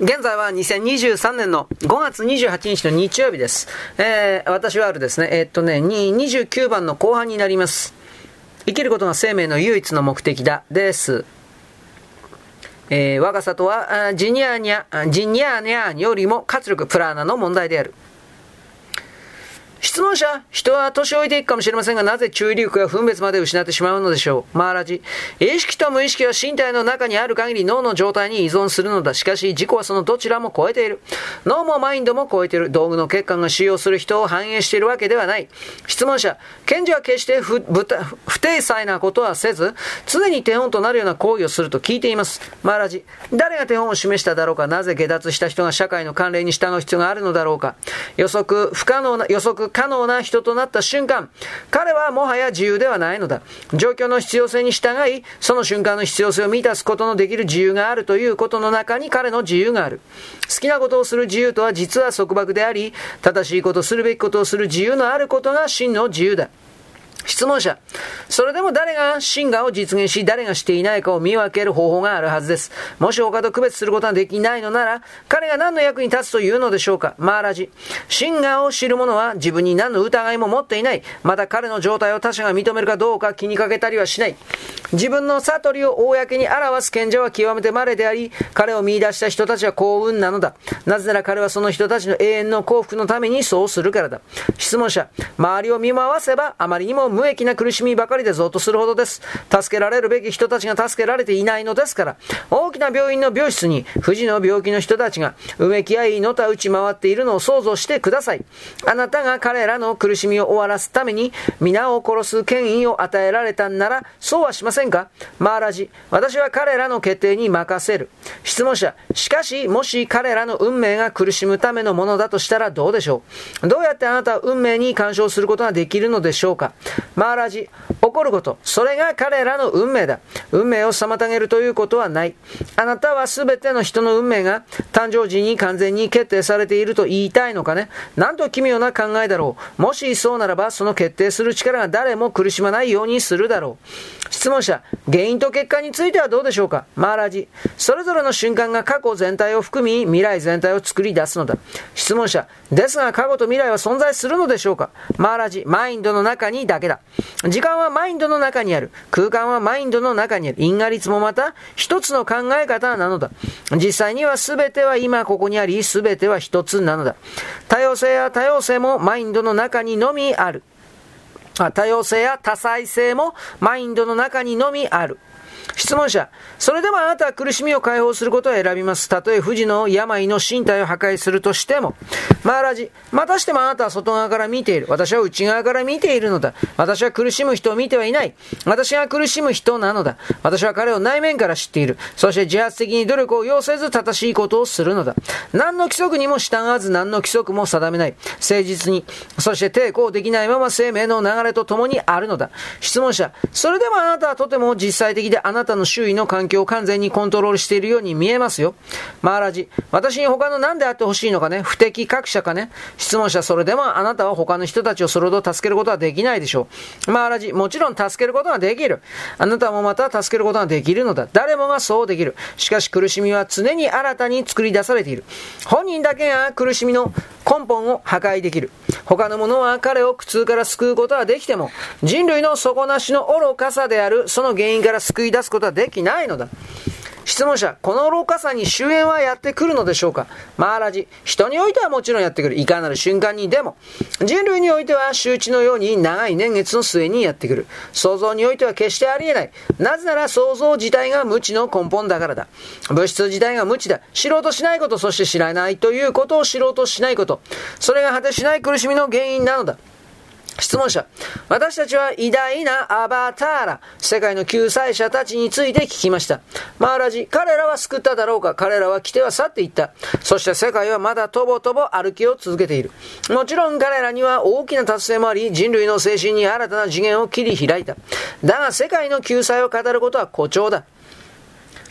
現在は2023年の5月28日の日曜日です。えー、私はあるですね、えー、っとね、29番の後半になります。生きることが生命の唯一の目的だ。です。えー、我が里は、ジニアニャ、ジニアニャよりも活力プラーナの問題である。質問者、人は年老いていくかもしれませんが、なぜ注意力や分別まで失ってしまうのでしょう？マーラジ。意識と無意識は身体の中にある限り脳の状態に依存するのだ。しかし、自己はそのどちらも超えている。脳もマインドも超えている。道具の血管が使用する人を反映しているわけではない。質問者、賢者は決して不不不定裁なことはせず、常に手本となるような行為をすると聞いています。マーラジ。誰が手本を示しただろうか？なぜ下脱した人が社会の慣例に従う必要があるのだろうか？予測不可能な、予測可能な人となった瞬間、彼はもはや自由ではないのだ。状況の必要性に従い、その瞬間の必要性を満たすことのできる自由があるということの中に彼の自由がある。好きなことをする自由とは実は束縛であり、正しいこと、するべきことをする自由のあることが真の自由だ。質問者。それでも誰が真我を実現し、誰がしていないかを見分ける方法があるはずです。もし他と区別することができないのなら、彼が何の役に立つというのでしょうかマーラジ。真我を知る者は自分に何の疑いも持っていない。また彼の状態を他者が認めるかどうか気にかけたりはしない。自分の悟りを公に表す賢者は極めて稀であり、彼を見出した人たちは幸運なのだ。なぜなら彼はその人たちの永遠の幸福のためにそうするからだ。質問者。周りを見回せば、あまりにも無益な苦しみばかりでぞっとするほどです。助けられるべき人たちが助けられていないのですから、大きな病院の病室に不治の病気の人たちがうめき合いのた打ち回っているのを想像してください。あなたが彼らの苦しみを終わらすために皆を殺す権威を与えられたんなら、そうはしませんか？マーラジ、私は彼らの決定に任せる。質問者、しかし、もし彼らの運命が苦しむためのものだとしたらどうでしょう？どうやってあなたは運命に干渉することができるのでしょうか？マーラジ、起こること。それが彼らの運命だ。運命を妨げるということはない。あなたは全ての人の運命が誕生時に完全に決定されていると言いたいのかね？なんと奇妙な考えだろう。もしそうならば、その決定する力が誰も苦しまないようにするだろう。質問者、原因と結果についてはどうでしょうか？マーラジ。それぞれの瞬間が過去全体を含み、未来全体を作り出すのだ。質問者、ですが過去と未来は存在するのでしょうか？マーラジ、マインドの中にだけだ。時間はマインドの中にある。空間はマインドの中にある。因果率もまた一つの考え方なのだ。実際には全ては今ここにあり、全ては一つなのだ。多様性や多様性もマインドの中にのみある。多様性や多彩性もマインドの中にのみある。質問者、それでもあなたは苦しみを解放することを選びます。たとえ不治の病の身体を破壊するとしても。マーラジ、またしてもあなたは外側から見ている。私は内側から見ているのだ。私は苦しむ人を見てはいない。私が苦しむ人なのだ。私は彼を内面から知っている。そして自発的に努力を要せず正しいことをするのだ。何の規則にも従わず何の規則も定めない。誠実に。そして抵抗できないまま生命の流れと共にあるのだ。質問者、それでもあなたはとても実際的であなたの周囲の環境を完全にコントロールしているように見えますよ。マーラジ、私に他の何であってほしいのかね？不適格者かね？質問者、それでもあなたは他の人たちをそれほど助けることはできないでしょう。マーラジ、もちろん助けることができる。あなたもまた助けることができるのだ。誰もがそうできる。しかし苦しみは常に新たに作り出されている。本人だけが苦しみの根本を破壊できる。他の者は彼を苦痛から救うことはできても、人類の底なしの愚かさであるその原因から救い出すことはできないのだ。質問者、この愚かさに終焉はやってくるのでしょうか？マーラジ、人においてはもちろんやってくる。いかなる瞬間にでも。人類においては周知のように長い年月の末にやってくる。想像においては決してありえない。なぜなら想像自体が無知の根本だからだ。物質自体が無知だ。知ろうとしないこと、そして知らないということを知ろうとしないこと。それが果てしない苦しみの原因なのだ。質問者。私たちは偉大なアバターラ、世界の救済者たちについて聞きました。マーラジ、彼らは救っただろうか彼らは来ては去っていった。そして世界はまだとぼとぼ歩きを続けている。もちろん彼らには大きな達成もあり、人類の精神に新たな次元を切り開いた。だが世界の救済を語ることは誇張だ。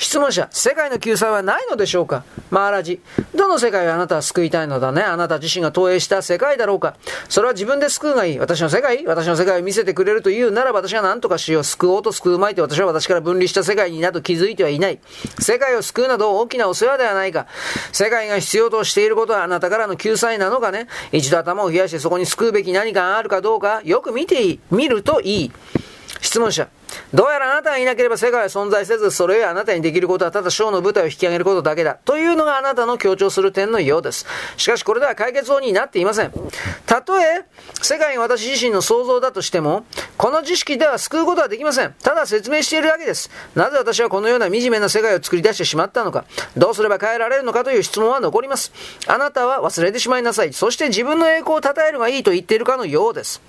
質問者、世界の救済はないのでしょうか？マーラジ。どの世界をあなたは救いたいのだね？あなた自身が投影した世界だろうか？それは自分で救うがいい。私の世界？私の世界を見せてくれるというなら私が何とかしよう。救おうと救うまいと私は私から分離した世界になど気づいてはいない。世界を救うなど大きなお世話ではないか？世界が必要としていることはあなたからの救済なのかね？一度頭を冷やしてそこに救うべき何かあるかどうかよく見ていい。見るといい。質問者。どうやらあなたがいなければ世界は存在せず、それへあなたにできることはただショーの舞台を引き上げることだけだ。というのがあなたの強調する点のようです。しかしこれでは解決法になっていません。たとえ、世界が私自身の想像だとしても、この知識では救うことはできません。ただ説明しているだけです。なぜ私はこのような惨めな世界を作り出してしまったのか、どうすれば変えられるのかという質問は残ります。あなたは忘れてしまいなさい。そして自分の栄光を称えるがいいと言っているかのようです。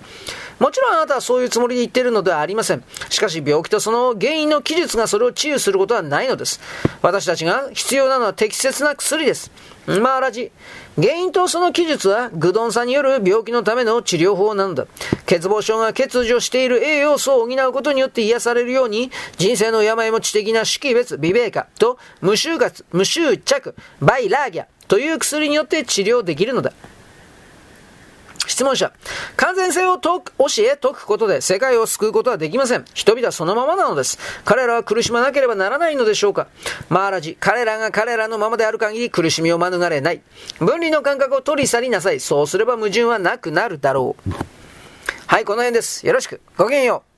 もちろんあなたはそういうつもりで言っているのではありません。しかし病気とその原因の記述がそれを治癒することはないのです。私たちが必要なのは適切な薬です。まあ、ラジ。原因とその記述は、愚鈍さによる病気のための治療法なのだ。欠乏症が欠如している栄養素を補うことによって癒されるように、人生の病も知的な識別、美米化と無就活、無執着、バイラーギャという薬によって治療できるのだ。質問者。完全性を教え、解くことで世界を救うことはできません。人々はそのままなのです。彼らは苦しまなければならないのでしょうかマーラジ。彼らが彼らのままである限り苦しみを免れない。分離の感覚を取り去りなさい。そうすれば矛盾はなくなるだろう。はい、この辺です。よろしく。ごきげんよう。